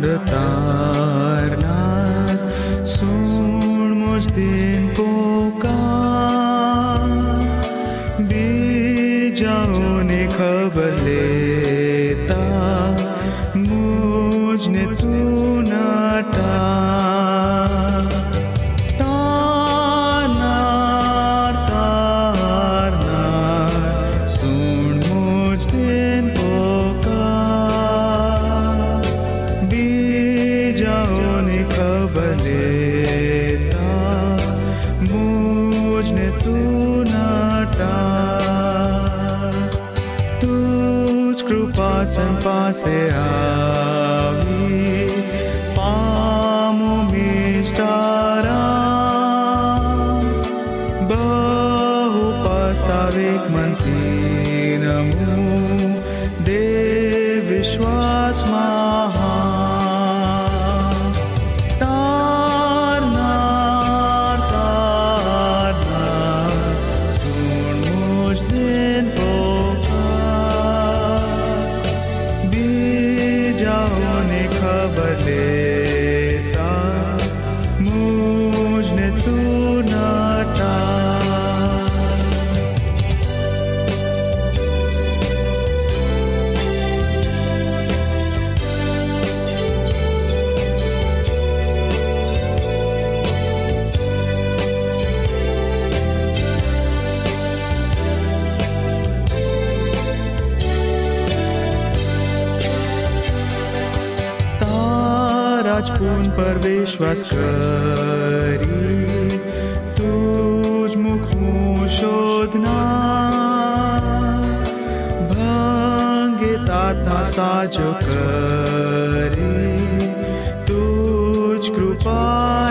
mrătar Surmos din poca Bija unei વિશ્વાસ કરી તું જ મુખ હું શોધના ભાંગે તાતા સાજો કરી તું જ કૃપા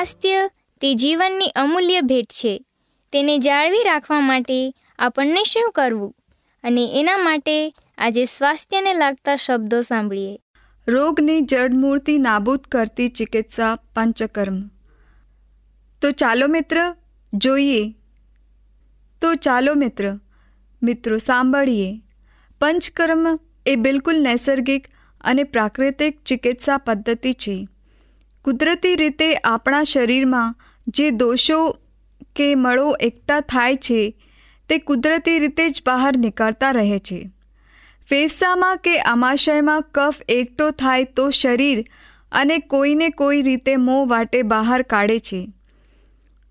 સ્વાસ્થ્ય તે જીવનની અમૂલ્ય ભેટ છે. તેને જાળવી રાખવા માટે આપણને શું કરવું? અને એના માટે આજે સ્વાસ્થ્યને લાગતા શબ્દો સાંભળીએ. રોગની જડમૂળથી નાબૂદ કરતી ચિકિત્સા પંચકર્મ. તો ચાલો મિત્ર, જોઈએ. તો ચાલો મિત્ર, મિત્રો સાંભળીએ. પંચકર્મ એ બિલકુલ નૈસર્ગિક અને પ્રાકૃતિક ચિકિત્સા પદ્ધતિ છે. કુદરતી રીતે આપણા શરીરમાં જે દોષો કે મળો એકઠા થાય છે, તે કુદરતી રીતે જ બહાર નીકળતા રહે છે. ફેફસામાં કે આમાશયમાં કફ એકઠો થાય તો શરીર અને કોઈને કોઈ રીતે મોં વાટે બહાર કાઢે છે.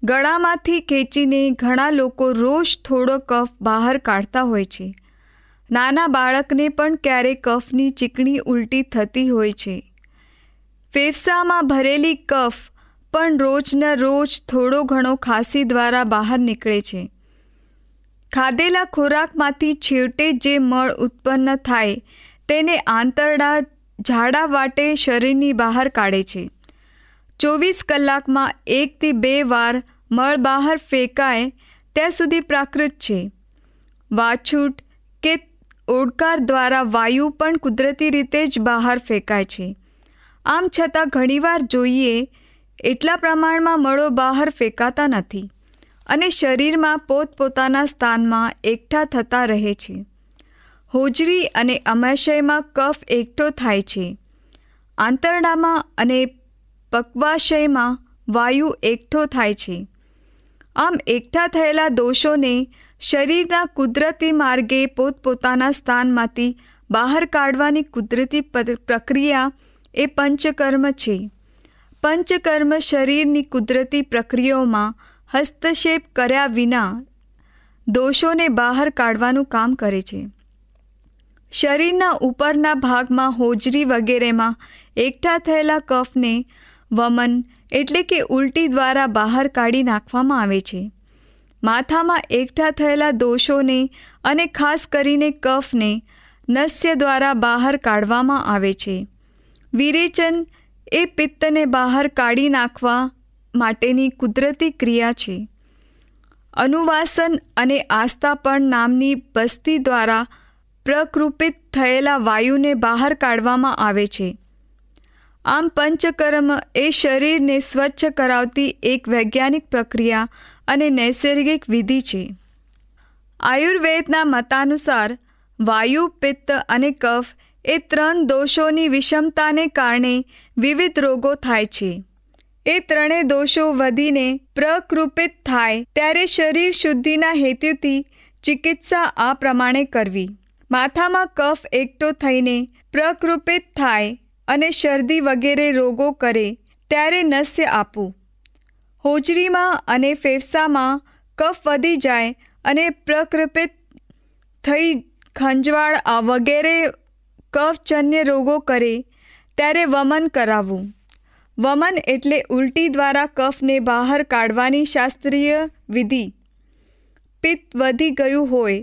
ગળામાંથી ખેંચીને ઘણા લોકો રોજ થોડો કફ બહાર કાઢતા હોય છે. નાના બાળકને પણ ક્યારેક કફની ચીકણી ઉલટી થતી હોય છે. ફેફસામાં ભરેલી કફ પણ રોજના રોજ થોડો ઘણો ખાંસી દ્વારા બહાર નીકળે છે. ખાધેલા ખોરાકમાંથી છેવટે જે મળ ઉત્પન્ન થાય તેને આંતરડા ઝાડા વાટે શરીરની બહાર કાઢે છે. ચોવીસ કલાકમાં એકથી બે વાર મળ બહાર ફેંકાય ત્યાં સુધી પ્રાકૃત છે. વાછૂટ કે ઓડકાર દ્વારા વાયુ પણ કુદરતી રીતે જ બહાર ફેંકાય છે. આમ છતાં ઘણીવાર જોઈએ, એટલા પ્રમાણમાં મળો બહાર ફેંકાતા નથી અને શરીરમાં પોતપોતાના સ્થાનમાં એકઠા થતા રહે છે. હોજરી અને અમાશયમાં કફ એકઠો થાય છે. આંતરડામાં અને પક્વાશયમાં વાયુ એકઠો થાય છે. આમ એકઠા થયેલા દોષોને શરીરના કુદરતી માર્ગે પોતપોતાના સ્થાનમાંથી બહાર કાઢવાની કુદરતી પ્રક્રિયા એ પંચકર્મ છે. પંચકર્મ શરીરની કુદરતી પ્રક્રિયાઓમાં હસ્તક્ષેપ કર્યા વિના દોષોને બહાર કાઢવાનું કામ કરે છે. શરીરના ઉપરના ભાગમાં હોજરી વગેરેમાં એકઠા થયેલા કફને વમન એટલે કે ઉલટી દ્વારા બહાર કાઢી નાખવામાં આવે છે. માથામાં એકઠા થયેલા દોષોને અને ખાસ કરીને કફને નસ્ય દ્વારા બહાર કાઢવામાં આવે છે. વિરેચન એ પિત્તને બહાર કાઢી નાખવા માટેની કુદરતી ક્રિયા છે. અનુવાસન અને આસ્થાપણ નામની બસ્તી દ્વારા પ્રકૃપિત થયેલા વાયુને બહાર કાઢવામાં આવે છે. આમ પંચકર્મ એ શરીરને સ્વચ્છ કરાવતી એક વૈજ્ઞાનિક પ્રક્રિયા અને નૈસર્ગિક વિધિ છે. આયુર્વેદના મતાનુસાર વાયુ, પિત્ત અને કફ એ ત્રણ દોષોની વિષમતાને કારણે વિવિધ રોગો થાય છે. એ ત્રણેય દોષો વધીને પ્રકૃપિત થાય ત્યારે શરીર શુદ્ધિના હેતુથી ચિકિત્સા આ પ્રમાણે કરવી. માથામાં કફ એકઠો થઈને પ્રકૃપિત થાય અને શરદી વગેરે રોગો કરે ત્યારે નસ્ય આપવું. હોજરીમાં અને ફેફસામાં કફ વધી જાય અને પ્રકૃપિત થઈ ખંજવાળ વગેરે કફજન્ય રોગો કરે, ત્યારે વમન કરાવવું. વમન એટલે ઉલટી દ્વારા કફને બહાર કાઢવાની શાસ્ત્રીય વિધિ. પિત્ત વધી ગયું હોય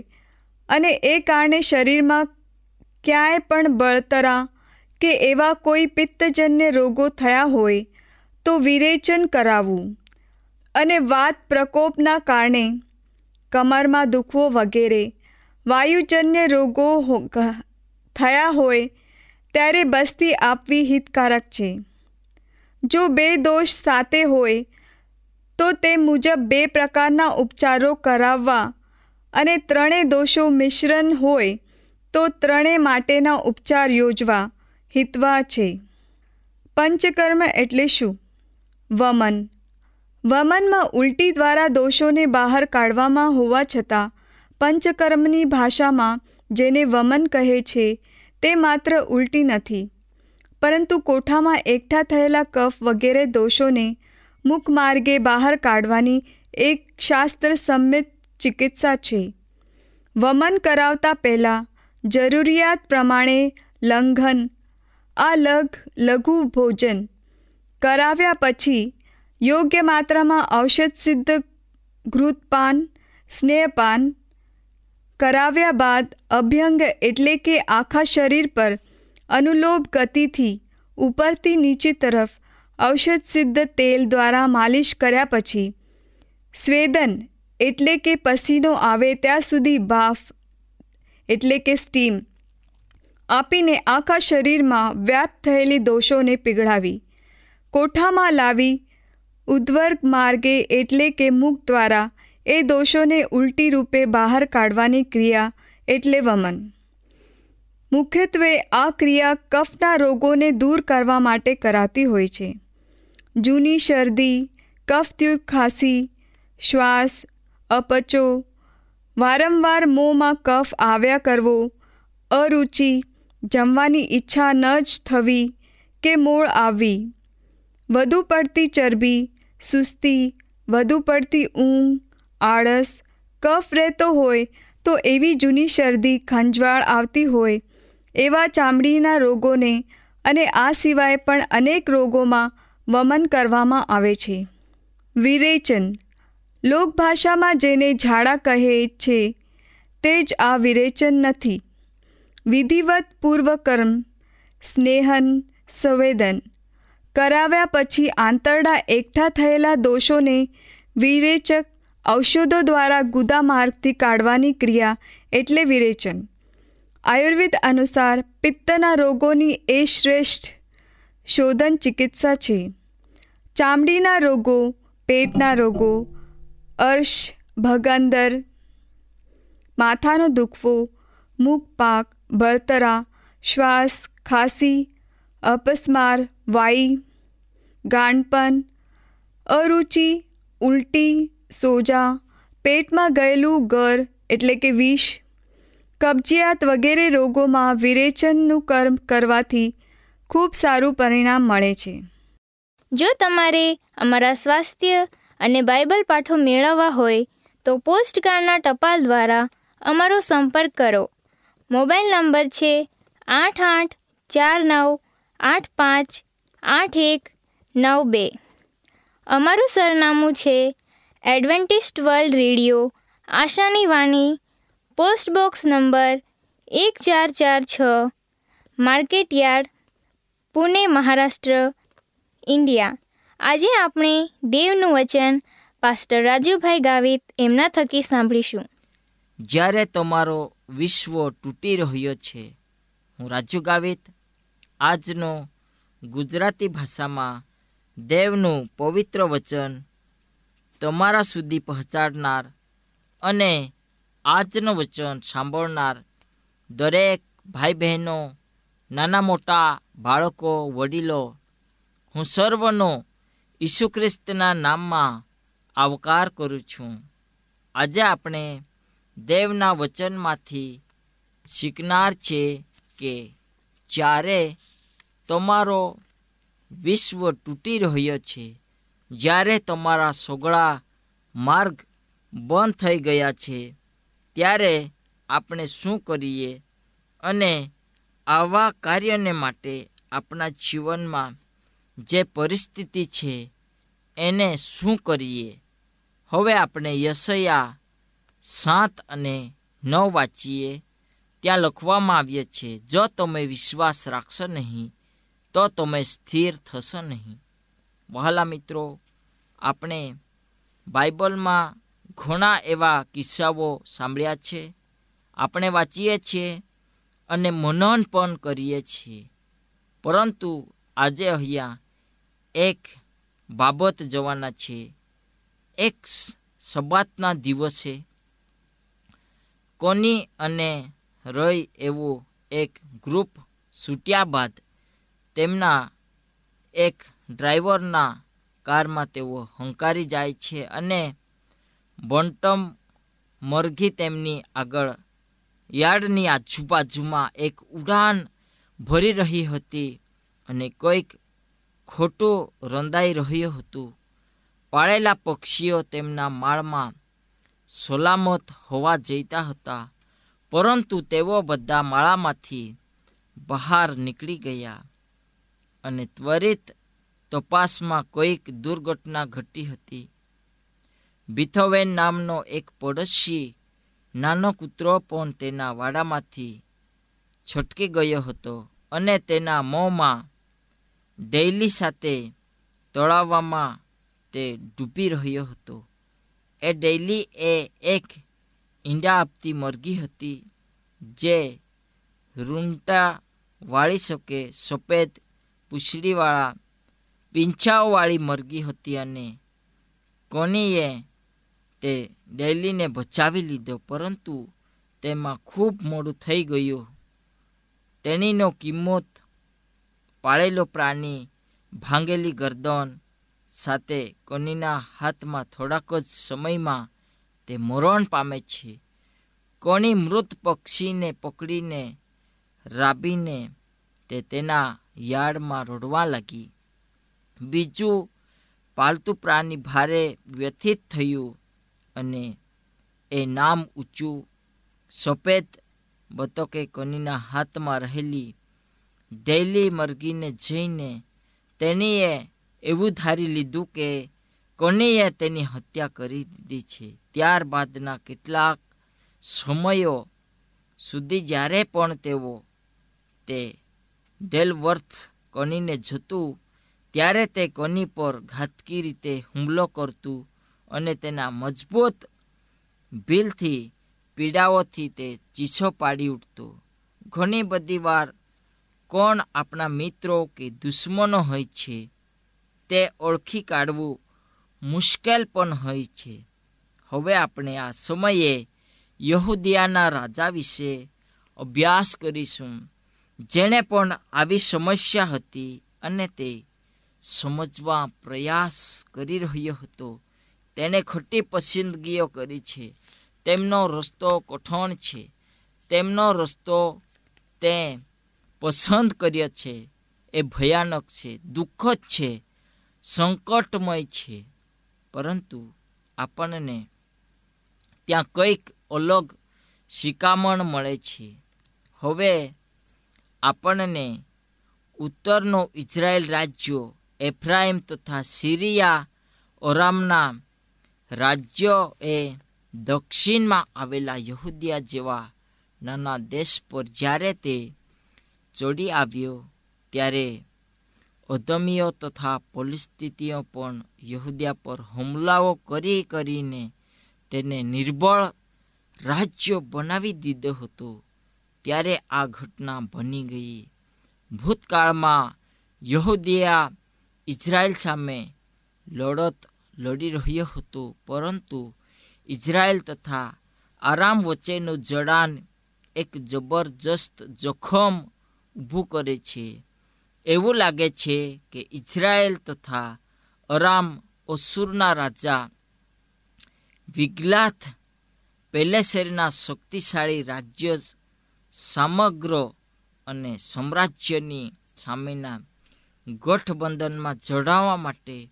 અને એ કારણે શરીરમાં ક્યાંય પણ બળતરા કે એવા કોઈ પિત્તજન્ય રોગો થયા હોય તો વિરેચન કરાવવું અને વાત પ્રકોપના કારણે કમરમાં દુખવો વગેરે, વાયુજન્ય રોગો થયા હોય, ત્યારે બસ્તી આપવી હિતકારક છે. જો બે દોષ સાથે હોય, તો તે મુજબ બે પ્રકારના ઉપચારો કરાવવા અને ત્રણેય દોષો મિશ્રણ હોય, તો ત્રણેય માટેના ઉપચાર યોજવા હિતવા છે. પંચકર્મ એટલે શું? વમન. વમનમાં ઉલટી દ્વારા દોષોને બહાર કાઢવામાં હોવા છતાં, પંચકર્મની ભાષામાં જેને વમન કહે છે, તે માત્ર ઉલટી નથી. પરંતુ કોઠામાં એકઠા થયેલા કફ વગેરે દોષોને મુખમાર્ગે બહાર કાઢવાની એક શાસ્ત્ર સંમિત ચિકિત્સા છે. વમન કરાવતા પહેલાં જરૂરિયાત પ્રમાણે લંઘન આ લઘ લઘુ ભોજન કરાવ્યા પછી યોગ્ય માત્રામાં ઔષધ સિદ્ધ, ઘૃતપાન, સ્નેહપાન કરાવ્યા બાદ અભ્યંગ એટલે કે આખા શરીર પર અનુલોભ ગતિથી ઉપરથી નીચે તરફ ઔષધ સિદ્ધ તેલ દ્વારા માલિશ કર્યા પછી સ્વેદન એટલે કે પસીનો આવે ત્યાં સુધી બાફ એટલે કે સ્ટીમ આપીને આખા શરીરમાં વ્યાપ્ત થયેલી દોષોને પીગળાવી, કોઠામાં લાવી, ઉદ્વર્ગ માર્ગે એટલે કે મુખ દ્વારા એ દોષોને ઉલટી રૂપે બહાર કાઢવાની ક્રિયા એટલે વમન. મુખ્યત્વે આ ક્રિયા કફના રોગોને દૂર કરવા માટે કરાતી હોય છે. જૂની શરદી કફયુક્ત ખાંસી, શ્વાસ, અપચો, વારંવાર મોંમાં કફ આવ્યા કરવો, અરુચિ, જમવાની ઈચ્છા ન જ થવી કે મૂળ આવવી. વધુ પડતી ચરબી, સુસ્તી, વધુ પડતી ઊંઘ આળસ, કફ રહેતો હોય તો એવી જૂની શરદી, ખંજવાળ આવતી હોય, એવા ચામડીના રોગોને અને આ સિવાય પણ અનેક રોગોમાં વમન કરવામાં આવે છે. વિરેચન. લોકભાષામાં જેને ઝાડા કહે છે, તે જ આ વિરેચન નથી. વિધિવત પૂર્વકર્મ, સ્નેહન, સંવેદન કરાવ્યા પછી આંતરડા એકઠા થયેલા દોષોને વિરેચક ઔષધો દ્વારા ગુદા માર્ગથી કાઢવાની ક્રિયા એટલે વિરેચન. આયુર્વેદ અનુસાર પિત્તના રોગોની એ શ્રેષ્ઠ શોધન ચિકિત્સા છે. ચામડીના રોગો, પેટના રોગો, અર્શ, ભગંદર, માથાનો દુખવો મૂકપાક બળતરા, શ્વાસ, ખાંસી, અપસ્માર, વાઈ ગાંડપન અરુચિ, ઉલટી સોજા, પેટમાં ગયેલું ગર એટલે કે વિષ, કબજિયાત વગેરે રોગોમાં વિરેચનનું કર્મ કરવાથી ખૂબ સારું પરિણામ મળે છે. જો તમારે અમારા સ્વાસ્થ્ય અને બાઇબલ પાઠો મેળવવા હોય, તો પોસ્ટકાર્ડના ટપાલ દ્વારા અમારો સંપર્ક કરો. મોબાઈલ નંબર છે આઠ આઠ ચાર નવ આઠ પાંચ આઠ એક નવ બે. અમારું સરનામું છે એડવેન્ટિસ્ટ વર્લ્ડ રેડિયો, આશાની વાણી, પોસ્ટ બોક્સ નંબર એક ચાર ચાર છ, market yard, Pune, Maharashtra, India. આજે આપણે દેવનું વચન પાસ્ટર રાજુભાઈ ગાવિત એમના થકી સાંભળીશું. જ્યારે તમારો વિશ્વ તૂટી રહ્યો છે, હું રાજુ ગાવિત, આજનો ગુજરાતી ભાષામાં દેવનું પવિત્ર વચન તમારા સુધી પહોંચાડનાર અને આજનું વચન સાંભળનાર દરેક ભાઈ બહેનો નાના મોટા બાળકો, વડીલો, હું સર્વનો ઈસુ ખ્રિસ્તના નામમાં આવકાર કરું છું. આજે આપણે દેવના વચનમાંથી શીખનાર છે કે જ્યારે તમારો વિશ્વ તૂટી રહ્યો છે જ્યારે તમારા સોગળા માર્ગ બંધ થઈ ગયા છે, ત્યારે આપણે શું કરીએ અને આવા કાર્યને માટે આપણા જીવનમાં જે પરિસ્થિતિ છે, એને શું કરીએ? હવે આપણે યશયા સાત અને નવ વાંચીએ. ત્યાં લખવામાં આવ્યા છે, જો તમે વિશ્વાસ રાખશો નહીં, તો તમે સ્થિર થશો નહીં. વહાલા મિત્રો, આપણે બાઇબલમાં ઘણા એવા કિસ્સાઓ સાંભળ્યા છે, આપણે વાંચીએ છીએ અને મનન પણ કરીએ છીએ. પરંતુ આજે અહીંયા એક બાબત જવાના છે. એક સબાતના દિવસે કોની અને રય એવું એક ગ્રુપ છૂટ્યા બાદ તેમના એક ડ્રાઈવરના કારમાં તેઓ હંકારી જાય છે અને બોન્ટમ મરઘી તેમની આગળ યાર્ડની આજુબાજુમાં એક ઉડાન ભરી રહી હતી અને કોઈક ખોટું રંધાઈ રહ્યું હતું. પાળેલા પક્ષીઓ તેમના માળમાં સલામત હોવા જઈતા હતા, પરંતુ તેઓ બધા માળામાંથી બહાર નીકળી ગયા અને ત્વરિત તપાસમાં કોઈક દુર્ઘટના ઘટી હતી. બિથોવેન નામનો એક પડોશી નાનો કૂતરો પણ તેના વાડામાંથી છટકી ગયો હતો અને તેના મોંમાં ડેઇલી સાથે તળાવવામાં તે ડૂબી રહ્યો હતો. એ ડેઇલી એ એક ઈંડા આપતી મરઘી હતી જે રૂંટા વાળી શકે સફેદ પૂંછડીવાળા પીંછાઓવાળી મરઘી હતી અને કોનીએ તે ડેલીને બચાવી લીધો, પરંતુ તેમાં ખૂબ મોડું થઈ ગયું. તેણીનો કિંમત પાળેલો પ્રાણી ભાંગેલી ગરદન સાથે કોનીના હાથમાં થોડાક જ સમયમાં તે મરણ પામે છે. કોની મૃત પક્ષીને પકડીને રાબીને તે તેના યાર્ડમાં રડવા લાગી. બીજું પાલતુ પ્રાણી ભારે વ્યથિત થયું અને એ નામ ઊંચું, સફેદ બતકે કનીના હાથમાં રહેલી ડેલી મરઘીને જઈને તેણીએ એવું ધારી લીધું કે કનીએ તેની હત્યા કરી દીધી છે. ત્યારબાદના કેટલાક સમયો સુધી જ્યારે પણ તેઓ તે ડેલવર્થ કનીને જતું ત્યારે તે કોની પર ઘાતકી રીતે હુમલો કરતું અને તેના મજબૂત ભીલથી, પીડાઓથી તે ચીછો પાડી ઉઠતો. ઘણી બધી વાર કોણ આપણા મિત્રો કે દુશ્મનો હોય છે તે ઓળખી કાઢવું મુશ્કેલ પણ હોય છે. હવે આપણે આ સમયે યહૂદિયાના રાજા વિશે અભ્યાસ કરીશું, જેણે પણ આવી સમસ્યા હતી અને તે સમજવા પ્રયાસ કરી રહ્યો હતો. તેણે ખોટી પસંદગીઓ કરી છે. તેમનો રસ્તો કઠોણ છે. તેમનો રસ્તો તે પસંદ કર્યો છે. એ ભયાનક છે, દુઃખદ છે, સંકટમય છે. પરંતુ આપણને ત્યાં કંઈક અલગ શિકામણ મળે છે. હવે આપણને ઉત્તરનો ઇઝરાયલ રાજ્યો એફ્રાઇમ તથા સિરિયા ઓરામના રાજ્યો એ દક્ષિણમાં આવેલા યહૂદિયા જેવા નાના દેશ પર જ્યારે તે ચડી આવ્યો, ત્યારે અધમીઓ તથા પરિસ્થિતિઓ પણ યહૂદિયા પર હુમલાઓ કરી કરીને તેને નિર્બળ રાજ્ય બનાવી દીધો હતો. ત્યારે આ ઘટના બની ગઈ. ભૂતકાળમાં યહૂદિયા ઇઝરાયલ સામે લડત લડી રહ્યો હતો, પરંતુ ઇઝરાયલ તથા આરામ વચ્ચેનું જડાણ એક જબરજસ્ત જોખમ ઊભું કરે છે. એવું લાગે છે કે ઇઝરાયલ તથા અરામ ઓસુરના રાજા વિગ્લાથ પેલેસેરના શક્તિશાળી રાજ્ય સમગ્ર અને સામ્રાજ્યની સામેના ગઠબંધનમાં જોડાવા માટે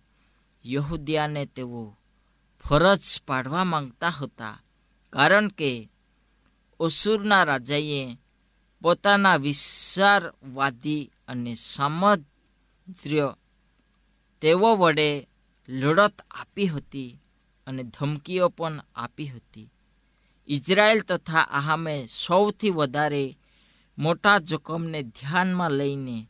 યહૂદિયાને તેઓ ફરજ પાડવા માંગતા હતા. કારણ કે ઓસુરના રાજાએ પોતાના વિસ્તારવાદી અને સામજ્ય તેઓ વડે લડત આપી હતી અને ધમકીઓ પણ આપી હતી. ઇઝરાયલ તથા આહામે સૌથી વધારે મોટા જોખમને ધ્યાનમાં લઈને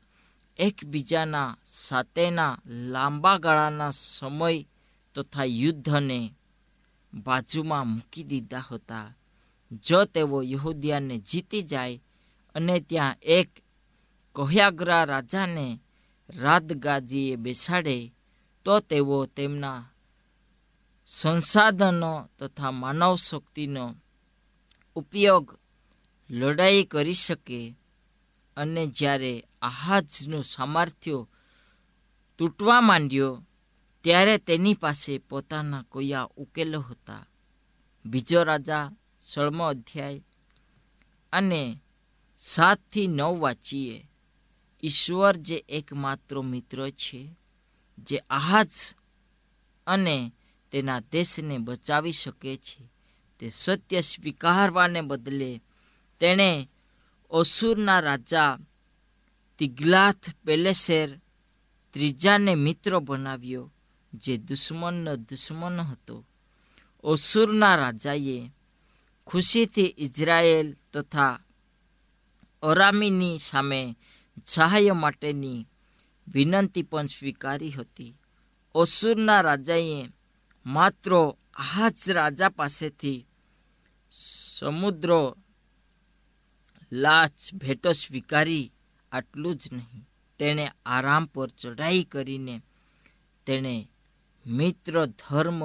એકબીજાના સાથેના લાંબા ગાળાના સમય તથા યુદ્ધને બાજુમાં મૂકી દીધા હતા. જો તેઓ યહૂદિયાને જીતી જાય અને ત્યાં એક કહ્યાગ્રા રાજાને રાતગાજીએ બેસાડે, તો તેઓ તેમના સંસાધનો તથા માનવ શક્તિનો ઉપયોગ લડાઈ કરી શકે અને જ્યારે આહાજનું સામર્થ્ય તૂટવા માંડ્યો, ત્યારે તેની પાસે પોતાના કોયા ઉકેલો હતા. બીજો રાજા સોળમો અધ્યાય અને સાતથી નવ વાંચીએ. ઈશ્વર જે એકમાત્ર મિત્ર છે, જે આહાજ અને તેના દેશને બચાવી શકે છે, તે સત્ય સ્વીકારવાને બદલે તેણે અસુરના રાજા તિગ્લાથ પેલેસેર ત્રીજાને મિત્ર બનાવ્યો, જે દુશ્મનનો દુશ્મન હતો. ઓસુરના રાજાએ ખુશીથી ઇઝરાયેલ તથા ઓરામીની સામે સહાય માટેની વિનંતી પણ સ્વીકારી હતી. ઓસુરના રાજાએ માત્ર આ જ રાજા પાસેથી સમુદ્ર લાચ ભેટો સ્વીકારી આટલું જ નહીં. તેણે આરામ પર ચઢાઈ કરીને તેણે મિત્ર ધર્મ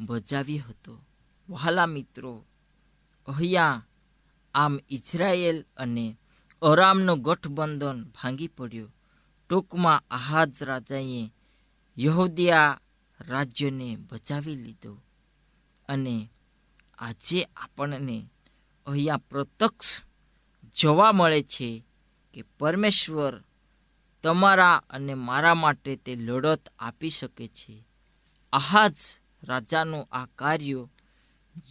બજાવ્યો હતો. વહાલા મિત્રો, અહીંયા આમ ઇઝરાયેલ અને અરામનું ગઠબંધન ભાંગી પડ્યું. ટૂંકમાં આહાજ રાજાએ યહૂદિયા રાજ્યને બચાવી લીધો. અને આજે આપણને અહીંયા પ્રત્યક્ષ જોવા મળે છે કે પરમેશ્વર તમારા અને મારા માટે તે લડત આપી શકે છે. આહાજ રાજાનું આ કાર્ય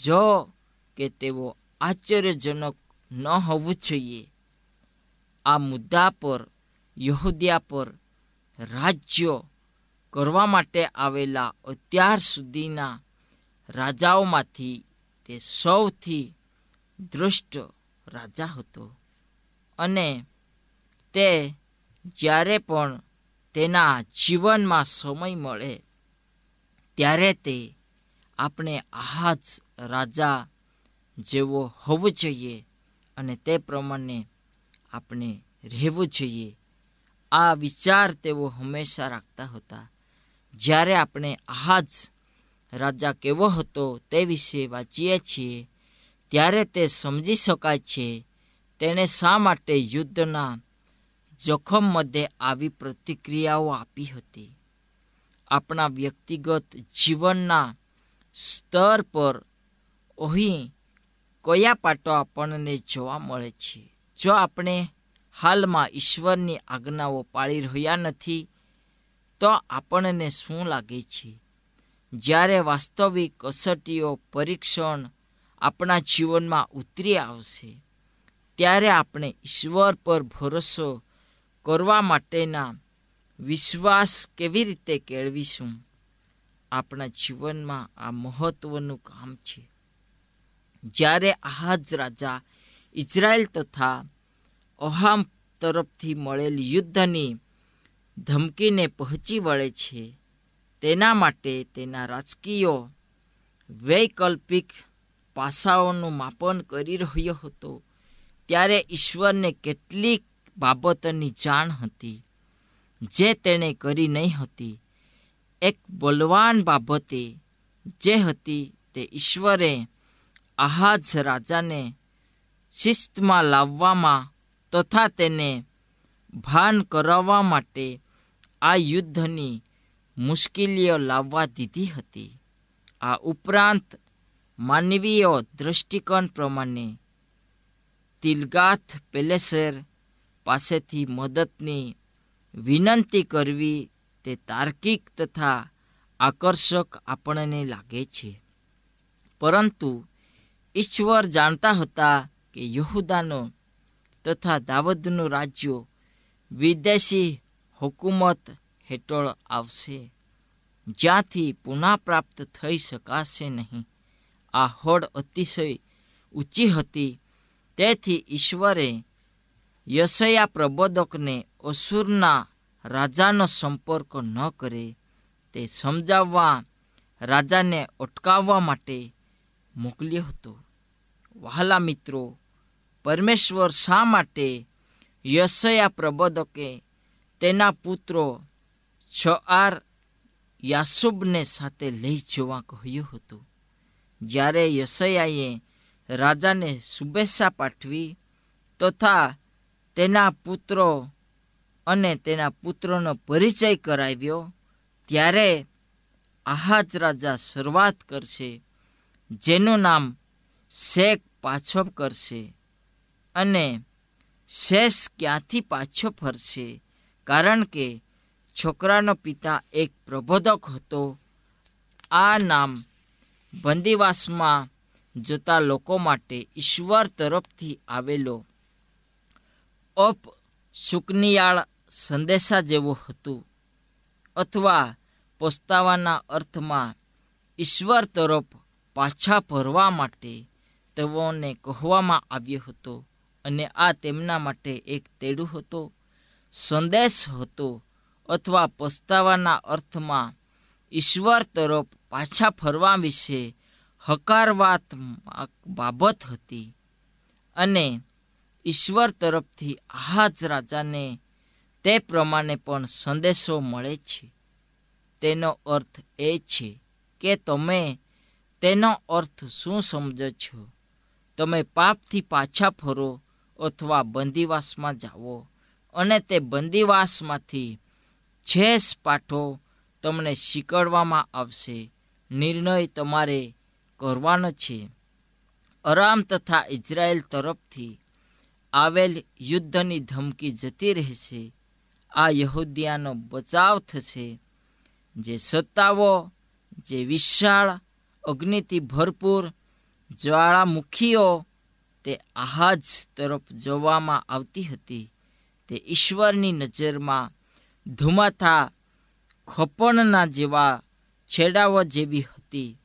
જો કે તેઓ આશ્ચર્યજનક ન હોવું જોઈએ. આ મુદ્દા પર યહુદિયા પર રાજ્ય કરવા માટે આવેલા અત્યાર સુધીના રાજાઓમાંથી તે સૌથી દૃષ્ટ રાજા હતો. અને તે જ્યારે પણ તેના જીવનમાં સમય મળે, ત્યારે તે આપણે આહાજ રાજા જેવો હોવું જોઈએ અને તે પ્રમાણે આપણે રહેવું જોઈએ. આ વિચાર તેઓ હંમેશા રાખતા હતા. જ્યારે આપણે આહાજ રાજા કેવો હતો તે વિશે વાંચીએ છીએ, ત્યારે તે સમજી શકાય છે તેણે શા માટે યુદ્ધના જોખમ મધ્યે આવી પ્રતિક્રિયાઓ આપી હતી. આપણા વ્યક્તિગત જીવનના સ્તર પર અહીં કયા પાટો આપણને જોવા મળે છે? જો આપણે હાલમાં ઈશ્વરની આજ્ઞાઓ પાળી રહ્યા નથી, તો આપણને શું લાગે છે? જ્યારે વાસ્તવિક કસોટીઓ પરીક્ષણ આપણા જીવનમાં ઉતરી આવશે, ત્યારે આપણે ઈશ્વર પર ભરોસો કરવા માટેના વિશ્વાસ કેવી રીતે કેળવીશું? આપણા જીવનમાં આ મહત્વનું કામ છે. જ્યારે આહાજ રાજા ઇઝરાયલ તથા અહામ તરફથી મળેલ યુદ્ધની ધમકીને પહોંચી વળે છે, તેના માટે તેના રાજકીય વૈકલ્પિક પાસાઓનું માપન કરી રહ્યો હતો. ત્યારે ઈશ્વરને કેટલીક બાબતોની જાણ હતી. જે તેણે કરી નહીં હતી. એક બલવાન બાબતે જે હતી તે ઈશ્વરે આહાજ રાજાને શિસ્તમાં લાવવામાં તથા તેને ભાન કરાવવા માટે આ યુદ્ધની મુશ્કેલીઓ લાવવા દીધી હતી. આ ઉપરાંત માનવીય દૃષ્ટિકોણ પ્રમાણે તિલગાથ પેલેસેર પાસેથી મદદની વિનંતી કરવી તે તાર્કિક તથા આકર્ષક આપણને લાગે છે. પરંતુ ઈશ્વર જાણતા હતા કે યહુદાનો તથા દાવદનું રાજ્યો વિદેશી હુકુમત હેઠળ આવશે. જ્યાંથી પુનઃપ્રાપ્ત થઈ શકાશે નહીં. આ હોડ અતિશય ઊંચી હતી. તેથી ઈશ્વરે યશયા પ્રબોધકને અસુરના રાજાનો સંપર્ક ન કરે, તે સમજાવવા રાજાને અટકાવવા માટે મોકલ્યો હતો. વહાલા મિત્રો, પરમેશ્વર શા માટે યશયા પ્રબોધકે તેના પુત્રો છ આર યાસુબને સાથે લઈ જવા કહ્યું હતું? જ્યારે યશયાએ રાજાને શુભેચ્છા પાઠવી તથા તેના પુત્રો અને તેના પુત્રોનો પરિચય કરાવ્યો, ત્યારે આહાજ રાજા શરૂઆત કરશે, જેનું નામ શેખ પાછો કરશે અને શેષ ક્યાંથી પાછો ફરશે? કારણ કે છોકરાનો પિતા એક પ્રબોધક હતો. આ નામ બંદીવાસમાં જતા લોકો માટે ઈશ્વર તરફથી આવેલો અપ સુકનિયાળ સંદેશા જેવું હતું. અથવા પસ્તાવાના અર્થમાં, ઈશ્વર તરફ પાછા ફરવા માટે તેઓને કહેવામાં આવ્યો હતો અને આ તેમના માટે એક તેડું હતો. સંદેશ હતો અથવા પસ્તાવાના અર્થમાં, ઈશ્વર તરફ પાછા ફરવા વિશે હકારવાત્મક બાબત હતી. અને ઈશ્વર તરફથી આહાજ રાજાને તે પ્રમાણે પણ સંદેશો મળે છે. તેનો અર્થ એ છે કે તમે તેનો અર્થ શું સમજો છો? તમે પાપથી પાછા ફરો અથવા બંદીવાસમાં જાઓ અને તે બંદીવાસમાંથી છેસ પાઠો તમને શીખવવામાં આવશે. નિર્ણય તમારે કરવાનો છે. અરામ તથા ઇઝરાયલ તરફથી આવેલ યુદ્ધની ધમકી જતી રહેશે. આ યહૂદિયાનો બચાવ થશે. જે સત્તાઓ, જે વિશાળ અગ્નિથી ભરપૂર જ્વાળામુખીઓ તે આહાજ તરફ જોવામાં આવતી હતી. તે ઈશ્વરની નજરમાં ધુમાથા ખપણના જેવા છેડાઓ જેવી હતી.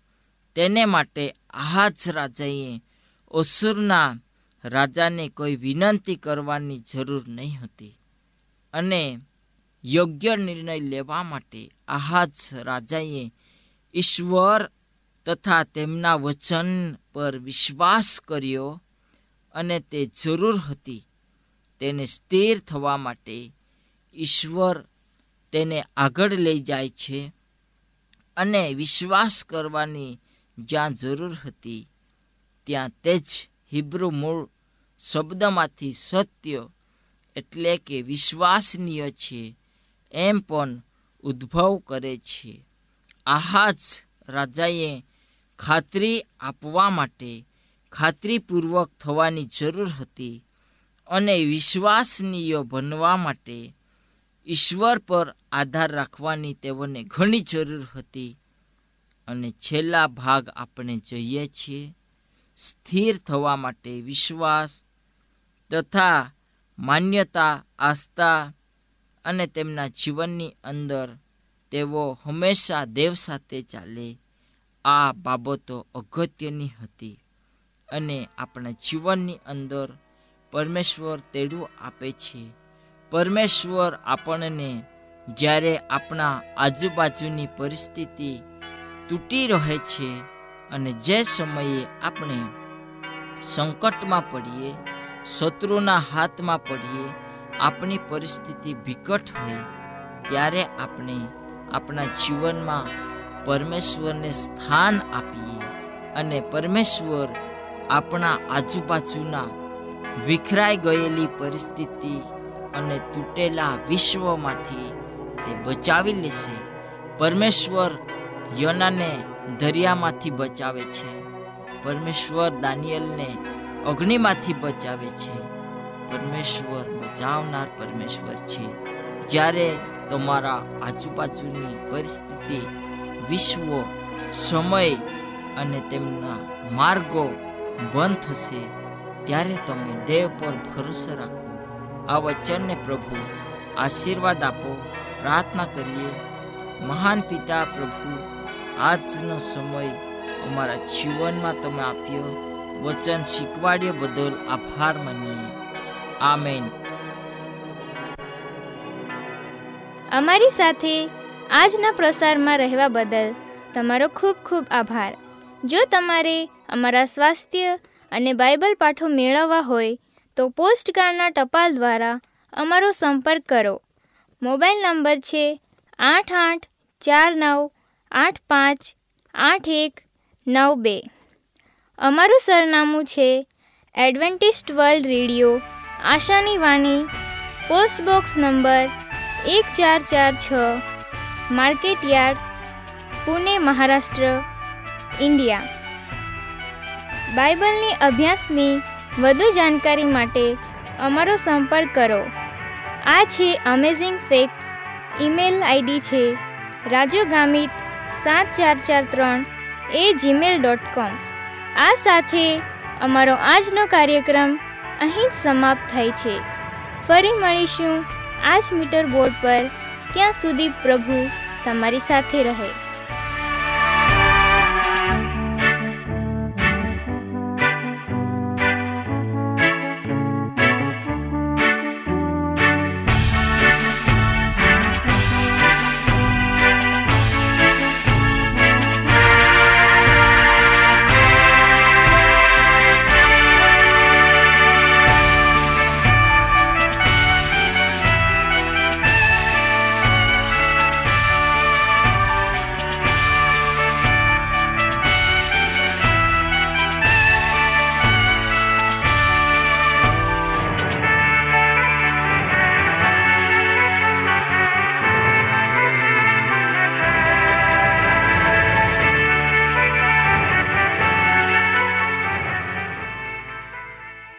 તેને માટે આહાજ રાજાએ અસુરના રાજાને કોઈ વિનંતી કરવાની જરૂર નહીં હતી અને યોગ્ય નિર્ણય લેવા માટે આહાજ રાજાએ ઈશ્વર તથા તેમના વચન પર વિશ્વાસ કર્યો અને તે જરૂર હતી તેને સ્થિર થવા માટે ઈશ્વર તેને આગળ લઈ જાય છે અને વિશ્વાસ કરવાની જ્યાં જરૂર હતી ત્યાં તે જ હિબ્રુ મૂળ શબ્દમાંથી સત્ય એટલે કે વિશ્વાસનીય છે, એમ પણ ઉદ્ભવ કરે છે. આહા જ રાજાએ ખાતરી આપવા માટે ખાતરીપૂર્વક થવાની જરૂર હતી અને વિશ્વાસનીય બનવા માટે ઈશ્વર પર આધાર રાખવાની તેઓને ઘણી જરૂર હતી. અને છેલ્લા ભાગ આપણે જઈએ છીએ, સ્થિર થવા માટે વિશ્વાસ તથા માન્યતા, આસ્થા અને તેમના જીવનની અંદર તેઓ હંમેશા દેવ સાથે ચાલે. આ બાબતો અગત્યની હતી અને આપણા જીવનની અંદર પરમેશ્વર તેડું આપે છે. પરમેશ્વર આપણને જ્યારે આપણા આજુબાજુની પરિસ્થિતિ તૂટી રહે છે અને જે સમયે આપણે સંકટમાં પડીએ શત્રુના હાથમાં પડીએ આપણી પરિસ્થિતિ વિકટ હોય, ત્યારે આપણે આપણા જીવનમાં પરમેશ્વરને સ્થાન આપીએ અને પરમેશ્વર આપણા આજુબાજુના વિખરાઈ ગયેલી પરિસ્થિતિ અને તૂટેલા વિશ્વમાંથી તે બચાવી લેશે. પરમેશ્વર યોનાને દરિયામાંથી બચાવે છે. પરમેશ્વર દાનિયલને અગ્નિમાંથી બચાવે છે. પરમેશ્વર બચાવનાર પરમેશ્વર છે. જ્યારે તમારા આજુબાજુની પરિસ્થિતિ, વિશ્વ, સમય અને તેમના માર્ગો બંધ થશે, ત્યારે તમે દેવ પર ભરોસો રાખો. આ વચનને પ્રભુ આશીર્વાદ આપો. પ્રાર્થના કરીએ. મહાન પિતા, પ્રભુ, આજનો સમય અમારા જીવનમાં તમે આપ્યો. વચન શીખવાડ્યા બદલ આભાર માનીએ. આમેન. અમારી સાથે આજના પ્રસારમાં રહેવા બદલ તમારો ખૂબ ખૂબ આભાર. જો તમારે અમારા સ્વાસ્થ્ય અને બાઇબલ પાઠો મેળવવા હોય, તો પોસ્ટકાર્ડના ટપાલ દ્વારા અમારો સંપર્ક કરો. મોબાઈલ નંબર છે આઠ આઠ ચાર નવ આઠ પાંચ આઠ એક નવ બે. અમારું સરનામું છે એડવેન્ટિસ્ટ વર્લ્ડ રેડિયો, આશાની વાણી, પોસ્ટ બોક્સ નંબર એક ચાર ચાર છ, market yard, Pune, Maharashtra, India. બાઇબલની અભ્યાસની વધુ જાણકારી માટે અમારો સંપર્ક કરો. આ છે અમેઝિંગ ફેક્ટ્સ ઈમેલ આઈડી છે રાજુ ગામિત સાત ચાર ચાર ત્રણ એ જીમેલ ડોટ કોમ આ સાથે અમારો આજનો કાર્યક્રમ અહીં જ સમાપ્ત થાય છે. ફરી મળીશું આ જ મીટર બોર્ડ પર. ત્યાં સુધી પ્રભુ તમારી સાથે રહે.